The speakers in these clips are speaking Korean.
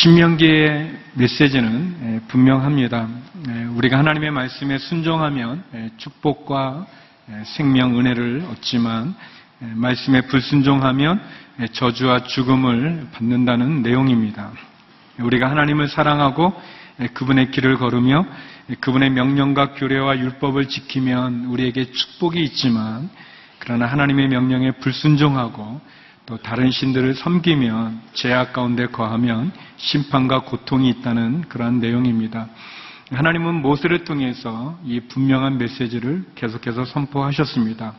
신명기의 메시지는 에, 분명합니다. 에, 우리가 하나님의 말씀에 순종하면 에, 축복과 에, 생명 은혜를 얻지만 에, 말씀에 불순종하면 에, 저주와 죽음을 받는다는 내용입니다. 우리가 하나님을 사랑하고 에, 그분의 길을 걸으며 에, 그분의 명령과 규례와 율법을 지키면 우리에게 축복이 있지만 그러나 하나님의 명령에 불순종하고 또 다른 신들을 섬기면 죄악 가운데 거하면 심판과 고통이 있다는 그러한 내용입니다. 하나님은 모세를 통해서 이 분명한 메시지를 계속해서 선포하셨습니다.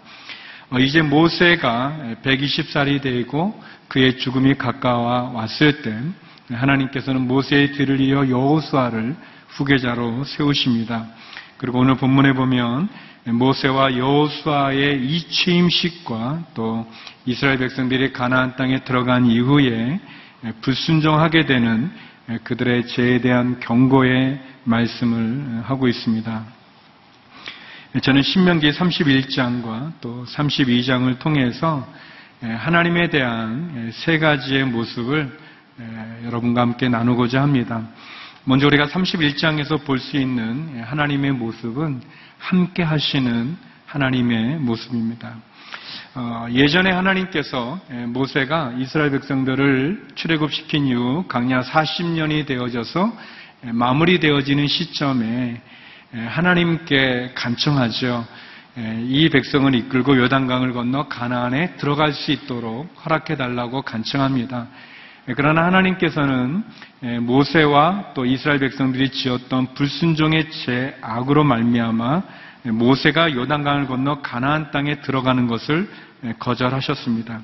어, 이제 모세가 120살이 되고 그의 죽음이 가까워 왔을 때 하나님께서는 모세의 뒤를 이어 여호수아를 후계자로 세우십니다. 그리고 오늘 본문에 보면 모세와 여호수아의 이 취임식과 또 이스라엘 백성들이 가나안 땅에 들어간 이후에 불순종하게 되는 그들의 죄에 대한 경고의 말씀을 하고 있습니다. 저는 신명기 31장과 또 32장을 통해서 하나님에 대한 세 가지의 모습을 여러분과 함께 나누고자 합니다. 먼저 우리가 31장에서 볼 수 있는 하나님의 모습은 함께 하시는 하나님의 모습입니다. 어, 예전에 하나님께서 모세가 이스라엘 백성들을 출애굽시킨 이후 강야 40년이 되어져서 마무리되어지는 시점에 하나님께 간청하죠. 이 백성을 이끌고 요단강을 건너 가나안에 들어갈 수 있도록 허락해 달라고 간청합니다. 그러나 하나님께서는 모세와 또 이스라엘 백성들이 지었던 불순종의 죄 악으로 말미암아 모세가 요단강을 건너 가나안 땅에 들어가는 것을 거절하셨습니다.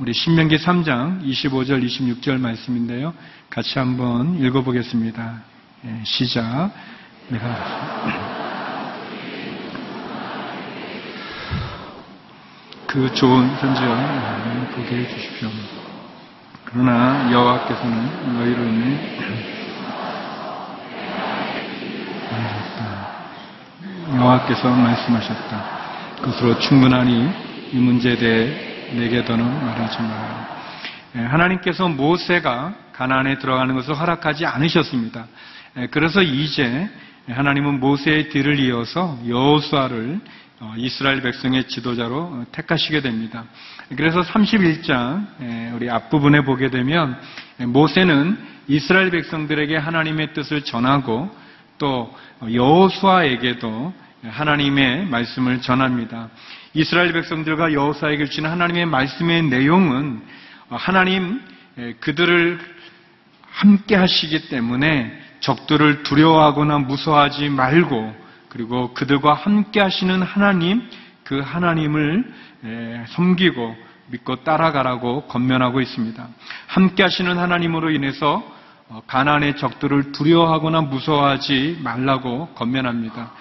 우리 신명기 3장 25절 26절 말씀인데요. 같이 한번 읽어보겠습니다. 시작. 내가 그 좋은 편지와 보게 해주십시오. 그러나 여호와께서는 너희로 인해 여호와께서 말씀하셨다. 그것으로 충분하니 이 문제에 대해 내게 더는 말하지 마라. 하나님께서 모세가 가나안에 들어가는 것을 허락하지 않으셨습니다. 그래서 이제 하나님은 모세의 뒤를 이어서 여호수아를 이스라엘 백성의 지도자로 택하시게 됩니다. 그래서 31장 우리 앞부분에 보게 되면 모세는 이스라엘 백성들에게 하나님의 뜻을 전하고 또 여호수아에게도 하나님의 말씀을 전합니다. 이스라엘 백성들과 여호수아에게 주신 하나님의 말씀의 내용은 하나님 그들을 함께 하시기 때문에 적들을 두려워하거나 무서워하지 말고 그리고 그들과 함께 하시는 하나님 그 하나님을 섬기고 믿고 따라가라고 건면하고 있습니다. 함께 하시는 하나님으로 인해서 가나안의 적들을 두려워하거나 무서워하지 말라고 건면합니다.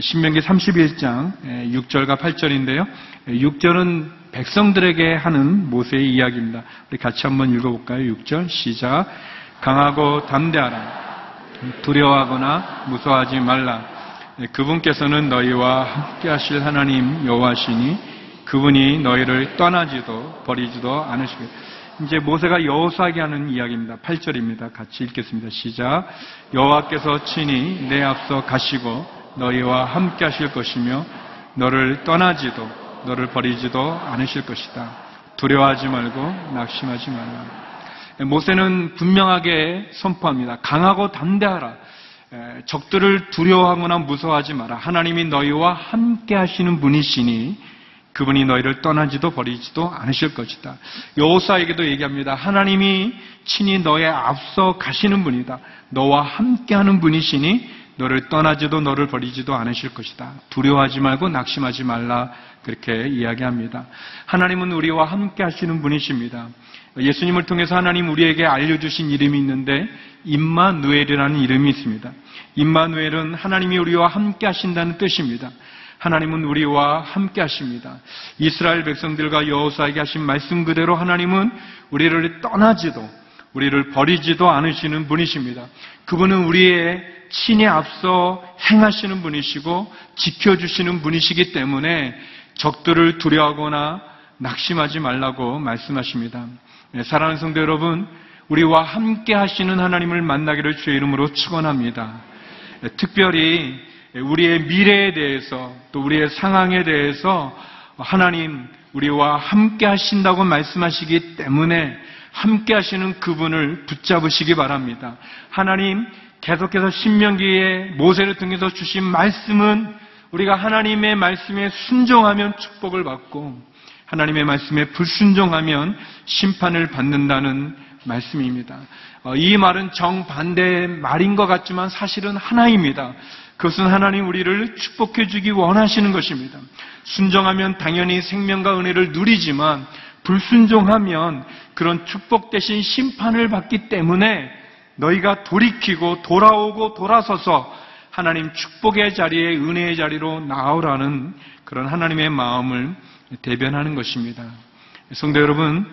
신명기 31장 6절과 8절인데요. 6절은 백성들에게 하는 모세의 이야기입니다. 우리 같이 한번 읽어볼까요? 6절 시작. 강하고 담대하라. 두려워하거나 무서워하지 말라. 그분께서는 너희와 함께 하실 하나님 여호와시니 그분이 너희를 떠나지도 버리지도 않으시겠다. 이제 모세가 여호수아에게 하는 이야기입니다. 8절입니다. 같이 읽겠습니다. 시작. 여호와께서 친히 내 앞서 가시고 너희와 함께 하실 것이며 너를 떠나지도 너를 버리지도 않으실 것이다. 두려워하지 말고 낙심하지 말라. 모세는 분명하게 선포합니다. 강하고 담대하라. 적들을 두려워하거나 무서워하지 마라. 하나님이 너희와 함께 하시는 분이시니 그분이 너희를 떠나지도 버리지도 않으실 것이다. 여호사에게도 얘기합니다. 하나님이 친히 너의 앞서 가시는 분이다. 너와 함께하는 분이시니 너를 떠나지도 너를 버리지도 않으실 것이다. 두려워하지 말고 낙심하지 말라 그렇게 이야기합니다. 하나님은 우리와 함께 하시는 분이십니다. 예수님을 통해서 하나님 우리에게 알려주신 이름이 있는데 임마누엘이라는 이름이 있습니다. 임마누엘은 하나님이 우리와 함께 하신다는 뜻입니다. 하나님은 우리와 함께 하십니다. 이스라엘 백성들과 여호수아에게 하신 말씀 그대로 하나님은 우리를 떠나지도 우리를 버리지도 않으시는 분이십니다. 그분은 우리의 친히 앞서 행하시는 분이시고 지켜주시는 분이시기 때문에 적들을 두려워하거나 낙심하지 말라고 말씀하십니다. 네, 사랑하는 성도 여러분, 우리와 함께 하시는 하나님을 만나기를 주의 이름으로 축원합니다. 네, 특별히 우리의 미래에 대해서 또 우리의 상황에 대해서 하나님 우리와 함께 하신다고 말씀하시기 때문에 함께 하시는 그분을 붙잡으시기 바랍니다. 하나님 계속해서 신명기에 모세를 통해서 주신 말씀은 우리가 하나님의 말씀에 순종하면 축복을 받고 하나님의 말씀에 불순종하면 심판을 받는다는 말씀입니다. 어, 이 말은 정반대의 말인 것 같지만 사실은 하나입니다. 그것은 하나님 우리를 축복해 주기 원하시는 것입니다. 순종하면 당연히 생명과 은혜를 누리지만 불순종하면 그런 축복 대신 심판을 받기 때문에 너희가 돌이키고 돌아오고 돌아서서 하나님 축복의 자리에 은혜의 자리로 나오라는 그런 하나님의 마음을 대변하는 것입니다. 성도 여러분,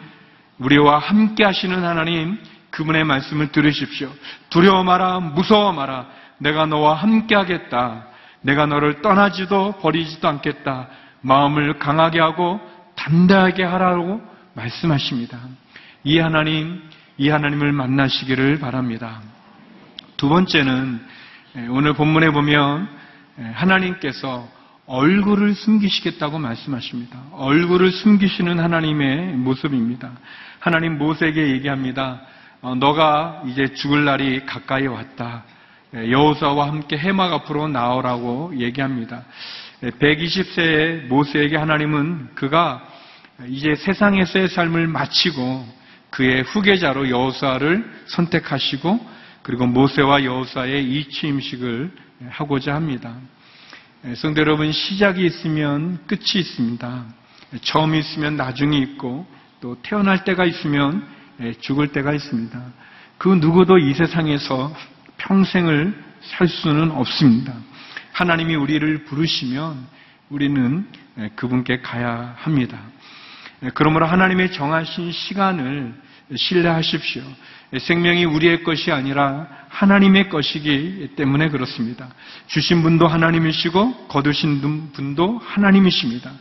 우리와 함께 하시는 하나님, 그분의 말씀을 들으십시오. 두려워 마라, 무서워 마라. 내가 너와 함께 하겠다. 내가 너를 떠나지도 버리지도 않겠다. 마음을 강하게 하고 단단하게 하라고 말씀하십니다. 이 하나님, 이 하나님을 만나시기를 바랍니다. 두 번째는 오늘 본문에 보면 하나님께서 얼굴을 숨기시겠다고 말씀하십니다. 얼굴을 숨기시는 하나님의 모습입니다. 하나님 모세에게 얘기합니다. 어, 너가 이제 죽을 날이 가까이 왔다. 여호사와 함께 해막 앞으로 나오라고 얘기합니다. 120세의 모세에게 하나님은 그가 이제 세상에서의 삶을 마치고 그의 후계자로 여호사를 선택하시고 그리고 모세와 여호사의 이취임식을 하고자 합니다. 성도 여러분 시작이 있으면 끝이 있습니다. 처음이 있으면 나중이 있고 또 태어날 때가 있으면 죽을 때가 있습니다. 그 누구도 이 세상에서 평생을 살 수는 없습니다. 하나님이 우리를 부르시면 우리는 그분께 가야 합니다. 그러므로 하나님의 정하신 시간을 신뢰하십시오. 생명이 우리의 것이 아니라 하나님의 것이기 때문에 그렇습니다. 주신 분도 하나님이시고 거두신 분도 하나님이십니다.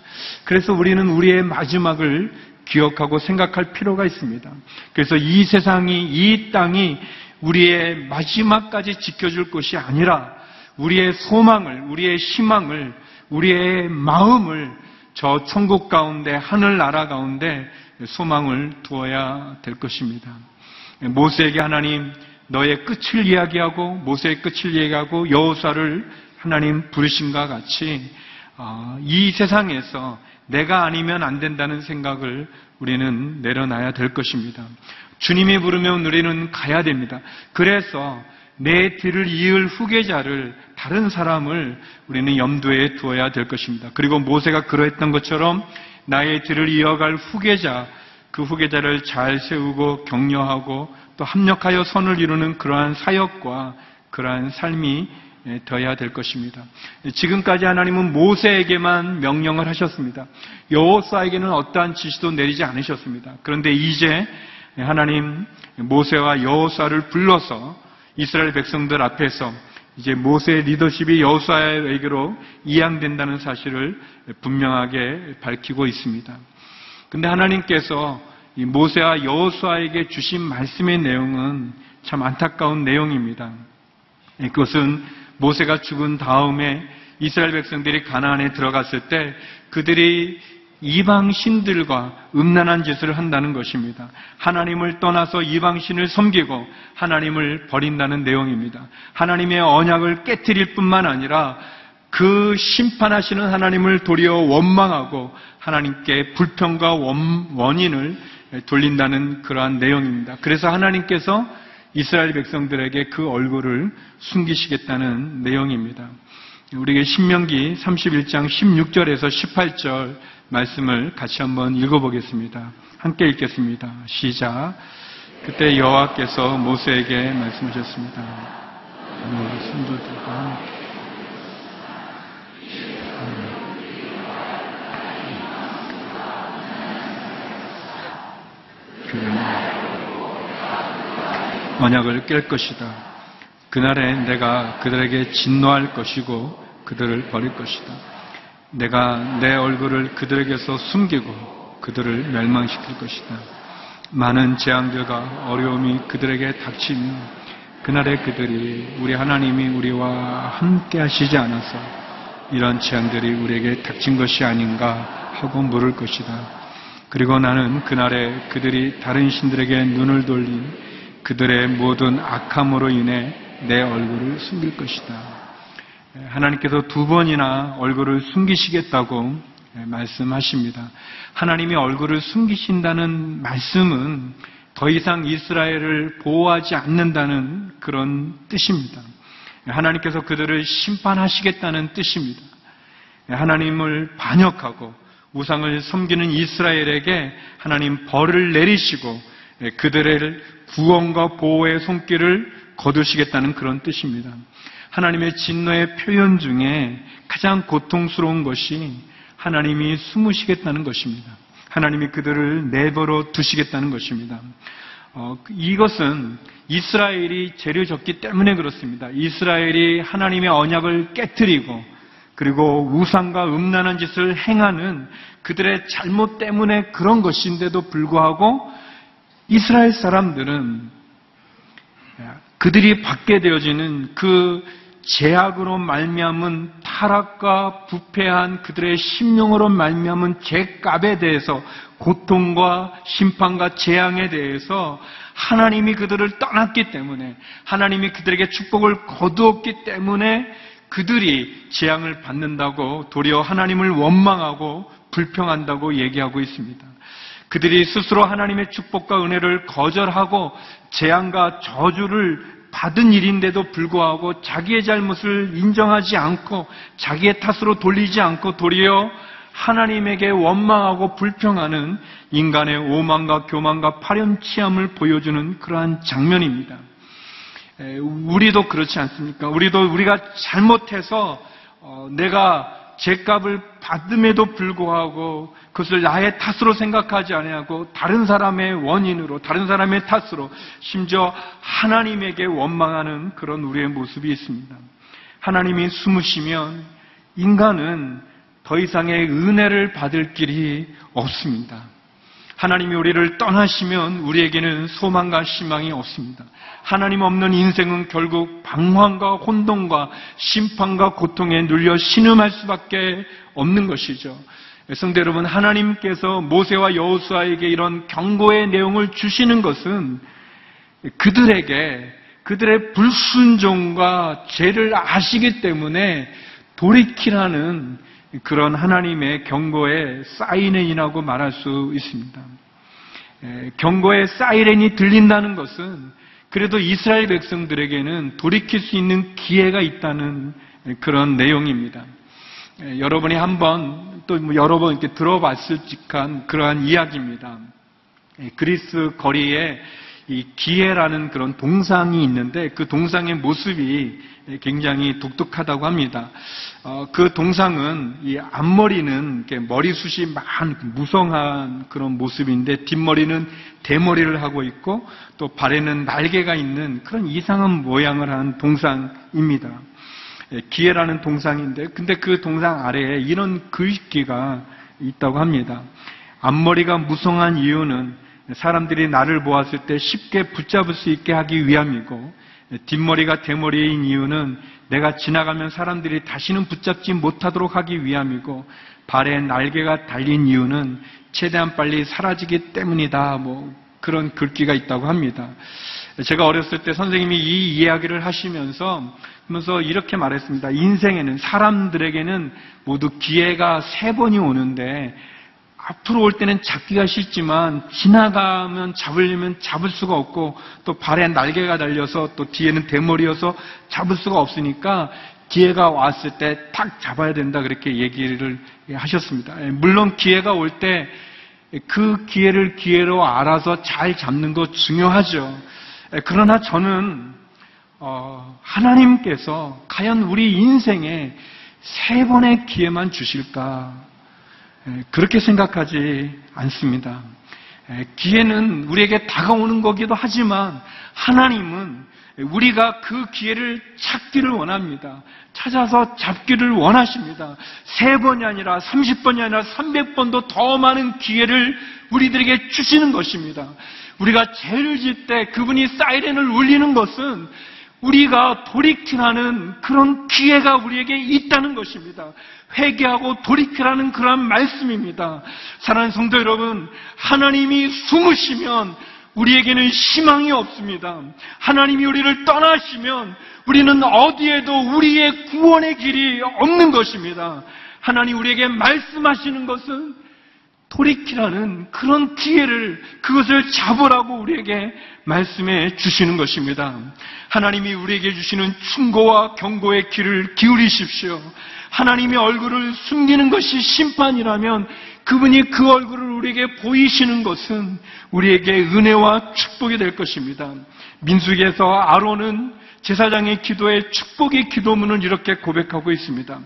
그래서 우리는 우리의 마지막을 기억하고 생각할 필요가 있습니다. 그래서 이 세상이, 이 땅이 우리의 마지막까지 지켜줄 것이 아니라 우리의 소망을, 우리의 희망을, 우리의 마음을 저 천국 가운데, 하늘나라 가운데 소망을 두어야 될 것입니다. 모세에게 하나님 너의 끝을 이야기하고 모세의 끝을 이야기하고 여호사를 하나님 부르신과 같이 어, 이 세상에서 내가 아니면 안 된다는 생각을 우리는 내려놔야 될 것입니다. 주님이 부르면 우리는 가야 됩니다. 그래서 내 뒤를 이을 후계자를 다른 사람을 우리는 염두에 두어야 될 것입니다. 그리고 모세가 그러했던 것처럼 나의 뒤를 이어갈 후계자, 그 후계자를 잘 세우고 격려하고 또 합력하여 선을 이루는 그러한 사역과 그러한 삶이 되어야 될 것입니다. 지금까지 하나님은 모세에게만 명령을 하셨습니다. 여호수아에게는 어떠한 지시도 내리지 않으셨습니다. 그런데 이제 하나님 모세와 여호수아를 불러서 이스라엘 백성들 앞에서 이제 모세의 리더십이 여호수아에게로 이양된다는 사실을 분명하게 밝히고 있습니다. 근데 하나님께서 모세와 여호수아에게 주신 말씀의 내용은 참 안타까운 내용입니다. 그것은 모세가 죽은 다음에 이스라엘 백성들이 가나안에 들어갔을 때 그들이 이방 신들과 음란한 짓을 한다는 것입니다. 하나님을 떠나서 이방 신을 섬기고 하나님을 버린다는 내용입니다. 하나님의 언약을 깨뜨릴 뿐만 아니라 그 심판하시는 하나님을 도리어 원망하고 하나님께 불평과 원 인을 돌린다는 그러한 내용입니다. 그래서 하나님께서 이스라엘 백성들에게 그 얼굴을 숨기시겠다는 내용입니다. 우리에게 신명기 31장 16절에서 18절 말씀을 같이 한번 읽어보겠습니다. 함께 읽겠습니다. 시작. 그때 여호와께서 모세에게 말씀하셨습니다. 너희 신도들과 언약을 깰 것이다. 그날에 내가 그들에게 진노할 것이고 그들을 버릴 것이다. 내가 내 얼굴을 그들에게서 숨기고 그들을 멸망시킬 것이다. 많은 재앙들과 어려움이 그들에게 닥치면 그날에 그들이 우리 하나님이 우리와 함께 하시지 않아서 이런 재앙들이 우리에게 닥친 것이 아닌가 하고 물을 것이다. 그리고 나는 그날에 그들이 다른 신들에게 눈을 돌린 그들의 모든 악함으로 인해 내 얼굴을 숨길 것이다. 하나님께서 두 번이나 얼굴을 숨기시겠다고 말씀하십니다. 하나님이 얼굴을 숨기신다는 말씀은 더 이상 이스라엘을 보호하지 않는다는 그런 뜻입니다. 하나님께서 그들을 심판하시겠다는 뜻입니다. 하나님을 반역하고 우상을 섬기는 이스라엘에게 하나님 벌을 내리시고 그들의 구원과 보호의 손길을 거두시겠다는 그런 뜻입니다. 하나님의 진노의 표현 중에 가장 고통스러운 것이 하나님이 숨으시겠다는 것입니다. 하나님이 그들을 내버려 두시겠다는 것입니다. 어, 이것은 이스라엘이 죄를 졌기 때문에 그렇습니다. 이스라엘이 하나님의 언약을 깨뜨리고 그리고 우상과 음란한 짓을 행하는 그들의 잘못 때문에 그런 것인데도 불구하고 이스라엘 사람들은 그들이 받게 되어지는 그 제약으로 말미암은 타락과 부패한 그들의 심령으로 말미암은 죄값에 대해서 고통과 심판과 재앙에 대해서 하나님이 그들을 떠났기 때문에 하나님이 그들에게 축복을 거두었기 때문에 그들이 재앙을 받는다고 도리어 하나님을 원망하고 불평한다고 얘기하고 있습니다. 그들이 스스로 하나님의 축복과 은혜를 거절하고 재앙과 저주를 받은 일인데도 불구하고 자기의 잘못을 인정하지 않고 자기의 탓으로 돌리지 않고 도리어 하나님에게 원망하고 불평하는 인간의 오만과 교만과 파렴치함을 보여주는 그러한 장면입니다. 우리도 그렇지 않습니까? 우리도 우리가 잘못해서 어, 내가 죄값을 받음에도 불구하고 그것을 나의 탓으로 생각하지 아니하고 다른 사람의 원인으로 다른 사람의 탓으로 심지어 하나님에게 원망하는 그런 우리의 모습이 있습니다. 하나님이 숨으시면 인간은 더 이상의 은혜를 받을 길이 없습니다. 하나님이 우리를 떠나시면 우리에게는 소망과 희망이 없습니다. 하나님 없는 인생은 결국 방황과 혼돈과 심판과 고통에 눌려 신음할 수밖에 없는 것이죠. 성대 여러분, 하나님께서 모세와 여호수아에게 이런 경고의 내용을 주시는 것은 그들에게 그들의 불순종과 죄를 아시기 때문에 돌이키라는 그런 하나님의 경고의 사이렌이라고 말할 수 있습니다. 경고의 사이렌이 들린다는 것은 그래도 이스라엘 백성들에게는 돌이킬 수 있는 기회가 있다는 그런 내용입니다. 여러분이 한번 또뭐 여러 번 이렇게 들어봤을 직한 그러한 이야기입니다. 그리스 거리에 이 기회라는 그런 동상이 있는데 그 동상의 모습이 굉장히 독특하다고 합니다. 어, 그 동상은 이 앞머리는 머리숱이 많은 무성한 그런 모습인데 뒷머리는 대머리를 하고 있고 또 발에는 날개가 있는 그런 이상한 모양을 한 동상입니다. 예, 기회라는 동상인데 근데 그 동상 아래에 이런 글귀가 있다고 합니다. 앞머리가 무성한 이유는 사람들이 나를 보았을 때 쉽게 붙잡을 수 있게 하기 위함이고 뒷머리가 대머리인 이유는 내가 지나가면 사람들이 다시는 붙잡지 못하도록 하기 위함이고 발에 날개가 달린 이유는 최대한 빨리 사라지기 때문이다. 뭐 그런 글귀가 있다고 합니다. 제가 어렸을 때 선생님이 이 이야기를 하시면서 하면서 이렇게 말했습니다. 인생에는 사람들에게는 모두 기회가 세 번이 오는데 앞으로 올 때는 잡기가 싫지만 지나가면 잡으려면 잡을 수가 없고 또 발에 날개가 달려서 또 뒤에는 대머리여서 잡을 수가 없으니까 기회가 왔을 때 탁 잡아야 된다 그렇게 얘기를 하셨습니다. 물론 기회가 올 때 그 기회를 기회로 알아서 잘 잡는 거 중요하죠. 그러나 저는 어, 하나님께서 과연 우리 인생에 세 번의 기회만 주실까? 그렇게 생각하지 않습니다. 에, 기회는 우리에게 다가오는 거기도 하지만 하나님은 우리가 그 기회를 찾기를 원합니다. 찾아서 잡기를 원하십니다. 세 번이 아니라 30번이 아니라 300번도 더 많은 기회를 우리들에게 주시는 것입니다. 우리가 죄를 질 때 그분이 사이렌을 울리는 것은 우리가 돌이키라는 그런 기회가 우리에게 있다는 것입니다. 회개하고 돌이키라는 그러한 말씀입니다. 사랑하는 성도 여러분, 하나님이 숨으시면 우리에게는 희망이 없습니다. 하나님이 우리를 떠나시면 우리는 어디에도 우리의 구원의 길이 없는 것입니다. 하나님 우리에게 말씀하시는 것은 돌이키라는 그런 기회를 그것을 잡으라고 우리에게 말씀해 주시는 것입니다. 하나님이 우리에게 주시는 충고와 경고의 귀를 기울이십시오. 하나님의 얼굴을 숨기는 것이 심판이라면 그분이 그 얼굴을 우리에게 보이시는 것은 우리에게 은혜와 축복이 될 것입니다. 민수기에서 아론은 제사장의 기도에 축복의 기도문을 이렇게 고백하고 있습니다.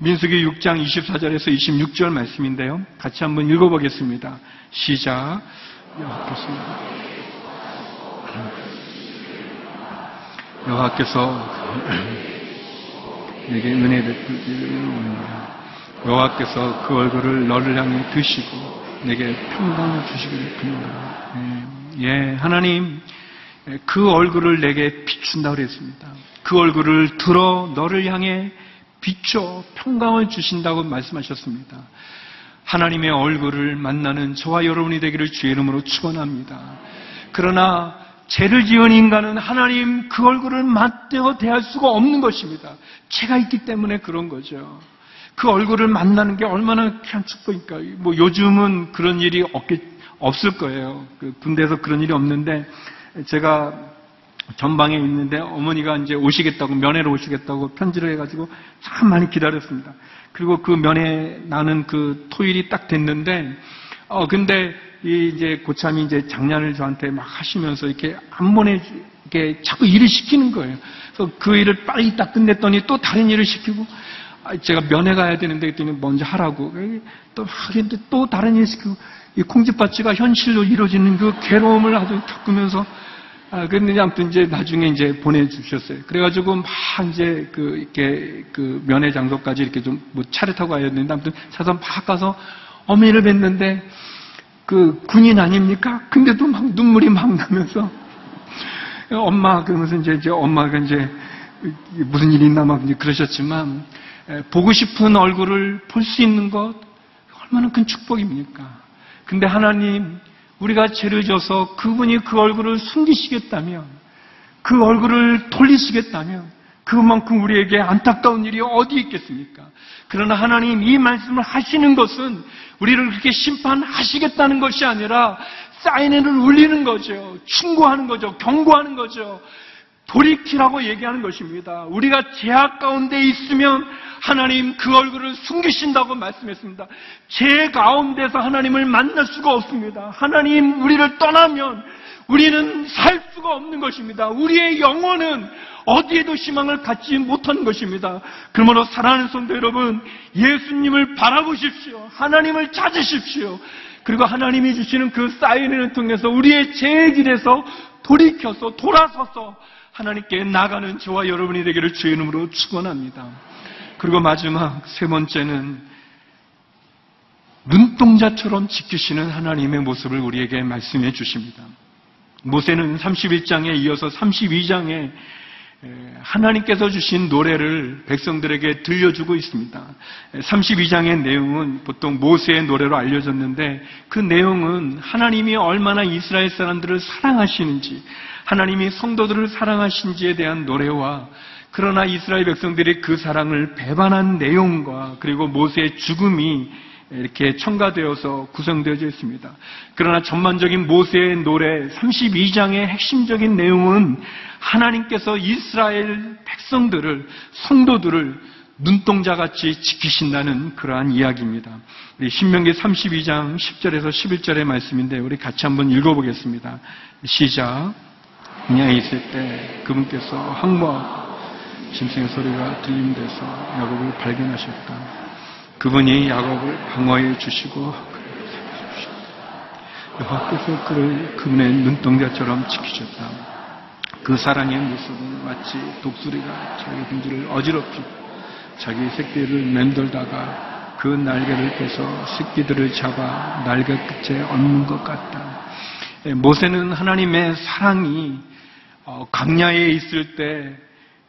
민수기 6장 24절에서 26절 말씀인데요. 같이 한번 읽어보겠습니다. 시작. 여호와께서 여호와께서 내게 은혜 베풀기를 원합니다. 여호와께서 그 얼굴을 너를 향해 드시고 내게 평강을 주시기를 빕니다. 예, 예, 하나님 그 얼굴을 내게 비춘다 그랬습니다. 그 얼굴을 들어 너를 향해 비춰 평강을 주신다고 말씀하셨습니다. 하나님의 얼굴을 만나는 저와 여러분이 되기를 주의 이름으로 축원합니다. 그러나 죄를 지은 인간은 하나님 그 얼굴을 맞대어 대할 수가 없는 것입니다. 죄가 있기 때문에 그런 거죠. 그 얼굴을 만나는 게 얼마나 귀한 축복일까. 뭐 요즘은 그런 일이 없겠, 없을 거예요. 그 군대에서 그런 일이 없는데 제가 전방에 있는데 어머니가 이제 오시겠다고 면회로 오시겠다고 편지를 해가지고 참 많이 기다렸습니다. 그리고 그 면회 나는 그 토일이 딱 됐는데 어 근데 이 이제 고참이 이제 장난을 저한테 막 하시면서 이렇게 한 번에 이렇게 자꾸 일을 시키는 거예요. 그래서 그 일을 빨리 딱 끝냈더니 또 다른 일을 시키고 아, 제가 면회 가야 되는데 그랬더니 먼저 하라고 또 하는데 또 다른 일 시키고 이 콩쥐밭쥐가 현실로 이루어지는 그 괴로움을 아주 겪으면서 아, 근데 아무튼 이제 나중에 이제 보내주셨어요. 그래가지고 막 이제 그, 이렇게 그 면회 장소까지 이렇게 좀 뭐 차를 타고 가야 되는데 아무튼 차선 막 가서 어머니를 뵀는데 그 군인 아닙니까? 근데도 막 눈물이 막 나면서 엄마 그러면서 이제, 이제 엄마가 이제 무슨 일이 있나 막 그러셨지만 에, 보고 싶은 얼굴을 볼 수 있는 것 얼마나 큰 축복입니까? 근데 하나님 우리가 죄를 져서 그분이 그 얼굴을 숨기시겠다면 그 얼굴을 돌리시겠다면 그만큼 우리에게 안타까운 일이 어디 있겠습니까? 그러나 하나님 이 말씀을 하시는 것은 우리를 그렇게 심판하시겠다는 것이 아니라 사인을 울리는 거죠. 충고하는 거죠. 경고하는 거죠. 돌이키라고 얘기하는 것입니다. 우리가 제약 가운데 있으면 하나님 그 얼굴을 숨기신다고 말씀했습니다. 죄 가운데서 하나님을 만날 수가 없습니다. 하나님 우리를 떠나면 우리는 살 수가 없는 것입니다. 우리의 영혼은 어디에도 희망을 갖지 못하는 것입니다. 그러므로 사랑하는 성도 여러분, 예수님을 바라보십시오. 하나님을 찾으십시오. 그리고 하나님이 주시는 그 사인을 통해서 우리의 죄의 길에서 돌이켜서 돌아서서 하나님께 나가는 저와 여러분이 되기를 주의 이름으로 축원합니다. 그리고 마지막 세 번째는 눈동자처럼 지키시는 하나님의 모습을 우리에게 말씀해 주십니다. 모세는 31장에 이어서 32장에 하나님께서 주신 노래를 백성들에게 들려주고 있습니다. 32장의 내용은 보통 모세의 노래로 알려졌는데 그 내용은 하나님이 얼마나 이스라엘 사람들을 사랑하시는지, 하나님이 성도들을 사랑하신지에 대한 노래와 그러나 이스라엘 백성들이 그 사랑을 배반한 내용과 그리고 모세의 죽음이 이렇게 첨가되어서 구성되어져 있습니다. 그러나 전반적인 모세의 노래 32장의 핵심적인 내용은 하나님께서 이스라엘 백성들을, 성도들을 눈동자같이 지키신다는 그러한 이야기입니다. 우리 신명기 32장 10절에서 11절의 말씀인데 우리 같이 한번 읽어보겠습니다. 시작. 그냥 있을 때 그분께서 항모하고 짐승의 소리가 들림돼서 야곱을 발견하셨다. 그분이 야곱을 방어해 주시고 여호와께서 그를 그분의 눈동자처럼 지키셨다. 그 사랑의 모습은 마치 독수리가 자기 군주를 어지럽히고 자기 새끼를 맴돌다가 그 날개를 펴서 새끼들을 잡아 날개 끝에 얹는 것 같다. 예, 모세는 하나님의 사랑이 어, 광야에 있을 때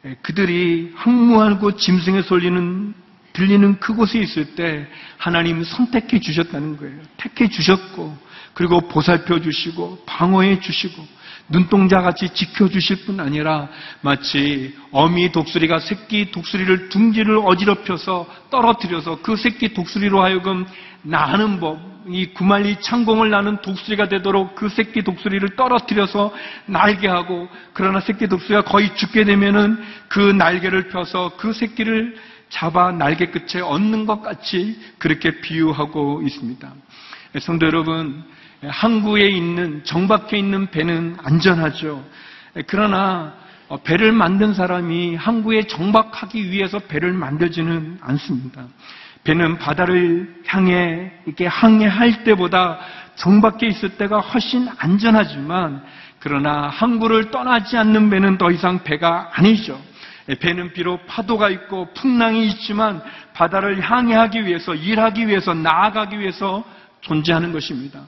예, 그들이 항무하고 짐승에 쏠리는 들리는 그곳에 있을 때 하나님 선택해 주셨다는 거예요. 택해 주셨고 그리고 보살펴 주시고 방어해 주시고 눈동자 같이 지켜 주실 뿐 아니라 마치 어미 독수리가 새끼 독수리를 둥지를 어지럽혀서 떨어뜨려서 그 새끼 독수리로 하여금 나는 법, 이 구말리 창공을 나는 독수리가 되도록 그 새끼 독수리를 떨어뜨려서 날게 하고 그러나 새끼 독수리가 거의 죽게 되면은 그 날개를 펴서 그 새끼를 잡아 날개 끝에 얹는 것 같이 그렇게 비유하고 있습니다. 성도 여러분, 항구에 있는 정박해 있는 배는 안전하죠. 그러나 배를 만든 사람이 항구에 정박하기 위해서 배를 만들지는 않습니다. 배는 바다를 향해 이렇게 항해할 때보다 정박해 있을 때가 훨씬 안전하지만 그러나 항구를 떠나지 않는 배는 더 이상 배가 아니죠. 배는 비록 파도가 있고 풍랑이 있지만 바다를 향해하기 위해서 일하기 위해서 나아가기 위해서 존재하는 것입니다.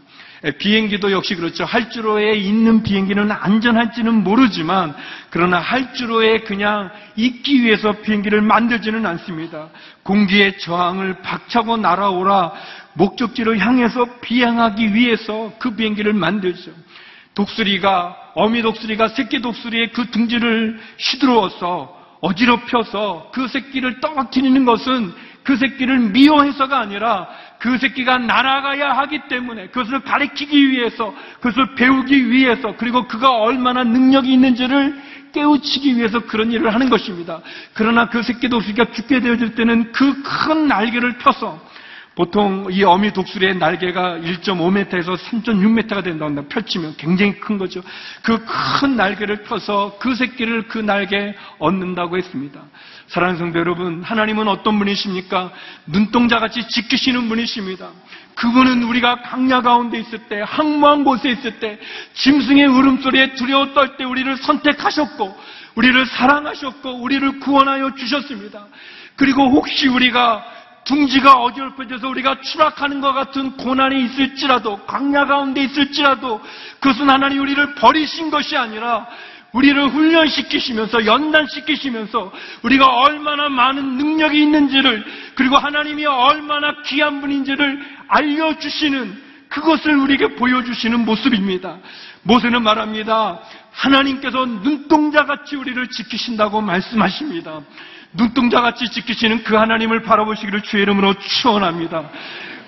비행기도 역시 그렇죠. 할주로에 있는 비행기는 안전할지는 모르지만 그러나 할주로에 그냥 있기 위해서 비행기를 만들지는 않습니다. 공기의 저항을 박차고 날아오라 목적지를 향해서 비행하기 위해서 그 비행기를 만들죠. 독수리가 어미 독수리가 새끼 독수리의 그 둥지를 휘두르어서 어지럽혀서 그 새끼를 떨어뜨리는 것은 그 새끼를 미워해서가 아니라 그 새끼가 날아가야 하기 때문에 그것을 가리키기 위해서 그것을 배우기 위해서 그리고 그가 얼마나 능력이 있는지를 깨우치기 위해서 그런 일을 하는 것입니다. 그러나 그 새끼 독수리가 죽게 되어질 때는 그 큰 날개를 펴서 보통 이 어미 독수리의 날개가 1.5m에서 3.6m가 된다고 한다. 펼치면 굉장히 큰 거죠. 그 큰 날개를 펴서 그 새끼를 그 날개에 얻는다고 했습니다. 사랑하는 성도 여러분, 하나님은 어떤 분이십니까? 눈동자같이 지키시는 분이십니다. 그분은 우리가 강야 가운데 있을 때, 항무한 곳에 있을 때, 짐승의 울음소리에 두려워 떨 때 우리를 선택하셨고, 우리를 사랑하셨고, 우리를 구원하여 주셨습니다. 그리고 혹시 우리가 둥지가 어지럽혀져서 우리가 추락하는 것 같은 고난이 있을지라도 광야 가운데 있을지라도 그것은 하나님 우리를 버리신 것이 아니라 우리를 훈련시키시면서 연단시키시면서 우리가 얼마나 많은 능력이 있는지를 그리고 하나님이 얼마나 귀한 분인지를 알려주시는 그것을 우리에게 보여주시는 모습입니다. 모세는 말합니다. 하나님께서 눈동자같이 우리를 지키신다고 말씀하십니다. 눈동자같이 지키시는 그 하나님을 바라보시기를 주의 이름으로 축원합니다.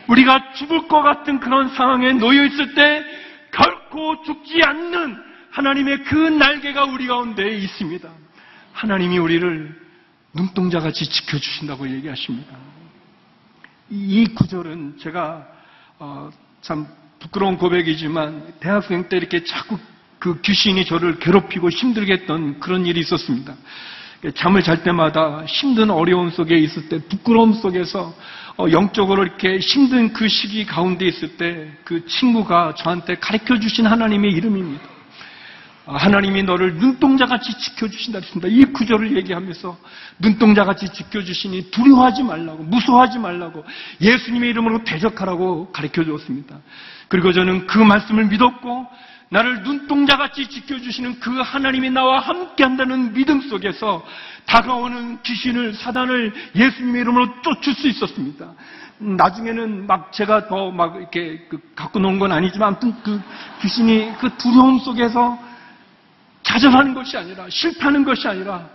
우리가 죽을 것 같은 그런 상황에 놓여 있을 때 결코 죽지 않는 하나님의 그 날개가 우리 가운데 있습니다. 하나님이 우리를 눈동자같이 지켜주신다고 얘기하십니다. 이 구절은 제가 어, 참 부끄러운 고백이지만 대학생 때 이렇게 자꾸 그 귀신이 저를 괴롭히고 힘들게 했던 그런 일이 있었습니다. 잠을 잘 때마다 힘든 어려움 속에 있을 때 부끄러움 속에서 어, 영적으로 이렇게 힘든 그 시기 가운데 있을 때 그 친구가 저한테 가르쳐 주신 하나님의 이름입니다. 아, 하나님이 너를 눈동자같이 지켜주신다 했습니다. 이 구절을 얘기하면서 눈동자같이 지켜주시니 두려워하지 말라고 무서워하지 말라고 예수님의 이름으로 대적하라고 가르쳐 주었습니다. 그리고 저는 그 말씀을 믿었고 나를 눈동자같이 지켜주시는 그 하나님이 나와 함께한다는 믿음 속에서 다가오는 귀신을 사단을 예수님의 이름으로 쫓을 수 있었습니다. 나중에는 막 제가 더 막 이렇게 그 갖고 놓은 건 아니지만 아무튼 그 귀신이 그 두려움 속에서 좌절하는 것이 아니라 실패하는 것이 아니라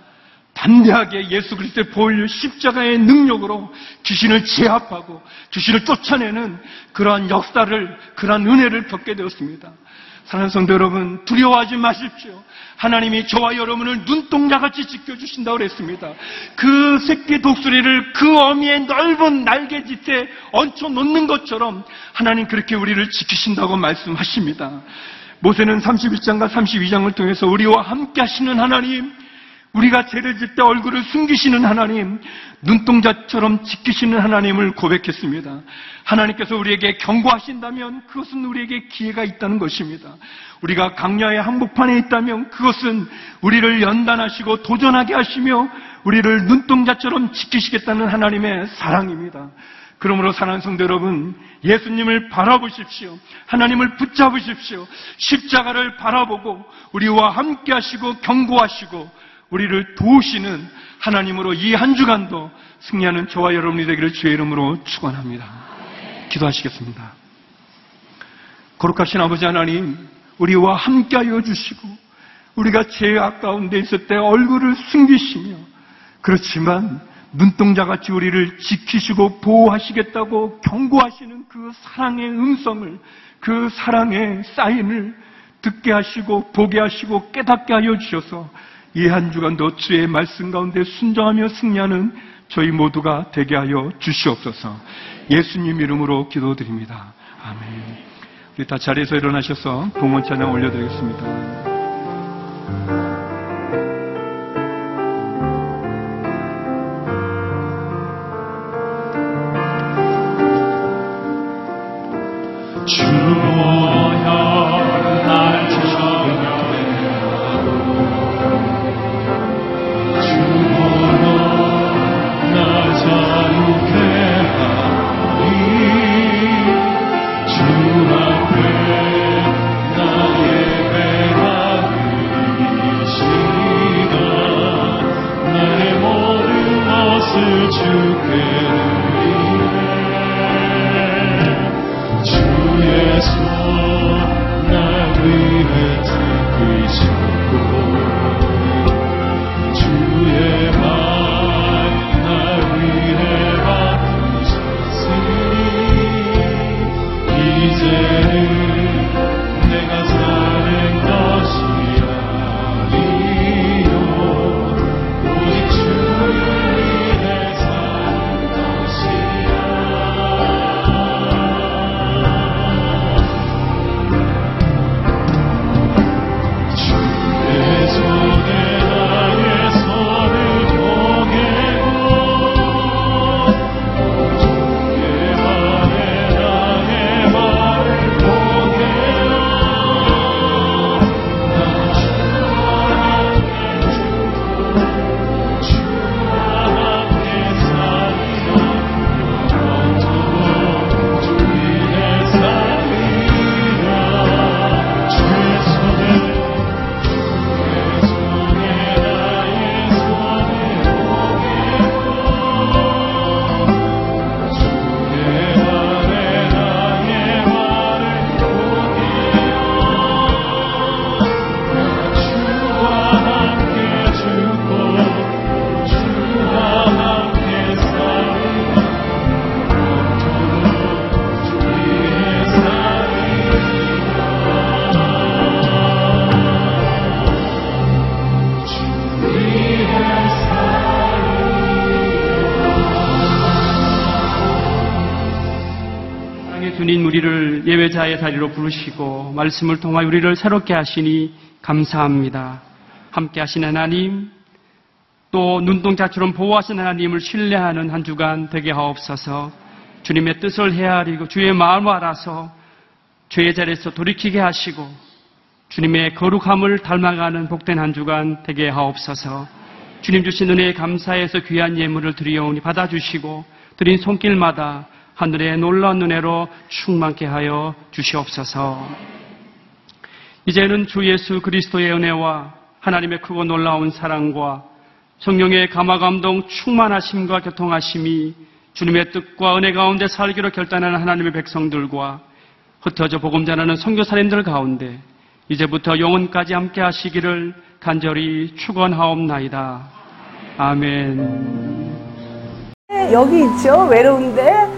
담대하게 예수 그리스도의 보혈 십자가의 능력으로 귀신을 제압하고 귀신을 쫓아내는 그러한 역사를 그러한 은혜를 겪게 되었습니다. 사랑하는 성도 여러분 두려워하지 마십시오. 하나님이 저와 여러분을 눈동자같이 지켜주신다고 그랬습니다. 그 새끼 독수리를 그 어미의 넓은 날개짓에 얹혀 놓는 것처럼 하나님 그렇게 우리를 지키신다고 말씀하십니다. 모세는 31장과 32장을 통해서 우리와 함께 하시는 하나님, 우리가 죄를 짓때 얼굴을 숨기시는 하나님, 눈동자처럼 지키시는 하나님을 고백했습니다. 하나님께서 우리에게 경고하신다면 그것은 우리에게 기회가 있다는 것입니다. 우리가 강야의 한복판에 있다면 그것은 우리를 연단하시고 도전하게 하시며 우리를 눈동자처럼 지키시겠다는 하나님의 사랑입니다. 그러므로 사랑하는 성도 여러분, 예수님을 바라보십시오. 하나님을 붙잡으십시오. 십자가를 바라보고 우리와 함께 하시고 경고하시고 우리를 도우시는 하나님으로 이 한 주간도 승리하는 저와 여러분이 되기를 주의 이름으로 축원합니다. 기도하시겠습니다. 거룩하신 아버지 하나님, 우리와 함께하여 주시고 우리가 죄악 가운데 있을 때 얼굴을 숨기시며 그렇지만 눈동자같이 우리를 지키시고 보호하시겠다고 경고하시는 그 사랑의 음성을 그 사랑의 사인을 듣게 하시고 보게 하시고 깨닫게 하여 주셔서 이 한 주간도 주의 말씀 가운데 순종하며 승리하는 저희 모두가 되게 하여 주시옵소서. 예수님 이름으로 기도드립니다. 아멘. 우리 다 자리에서 일어나셔서 봉헌 찬양 올려드리겠습니다. 우리를 예외자의 자리로 부르시고 말씀을 통하여 우리를 새롭게 하시니 감사합니다. 함께 하신 하나님 또 눈동자처럼 보호하신 하나님을 신뢰하는 한 주간 되게 하옵소서 주님의 뜻을 헤아리고 주의 마음을 알아서 죄의 자리에서 돌이키게 하시고 주님의 거룩함을 닮아가는 복된 한 주간 되게 하옵소서 주님 주신 은혜에 감사해서 귀한 예물을 드리오니 받아주시고 드린 손길마다 하늘의 놀라운 은혜로 충만케 하여 주시옵소서. 이제는 주 예수 그리스도의 은혜와 하나님의 크고 놀라운 사랑과 성령의 감화감동 충만하심과 교통하심이 주님의 뜻과 은혜 가운데 살기로 결단하는 하나님의 백성들과 흩어져 복음 전하는 선교사님들 가운데 이제부터 영원까지 함께 하시기를 간절히 축원하옵나이다. 아멘. 여기 있죠. 외로운데.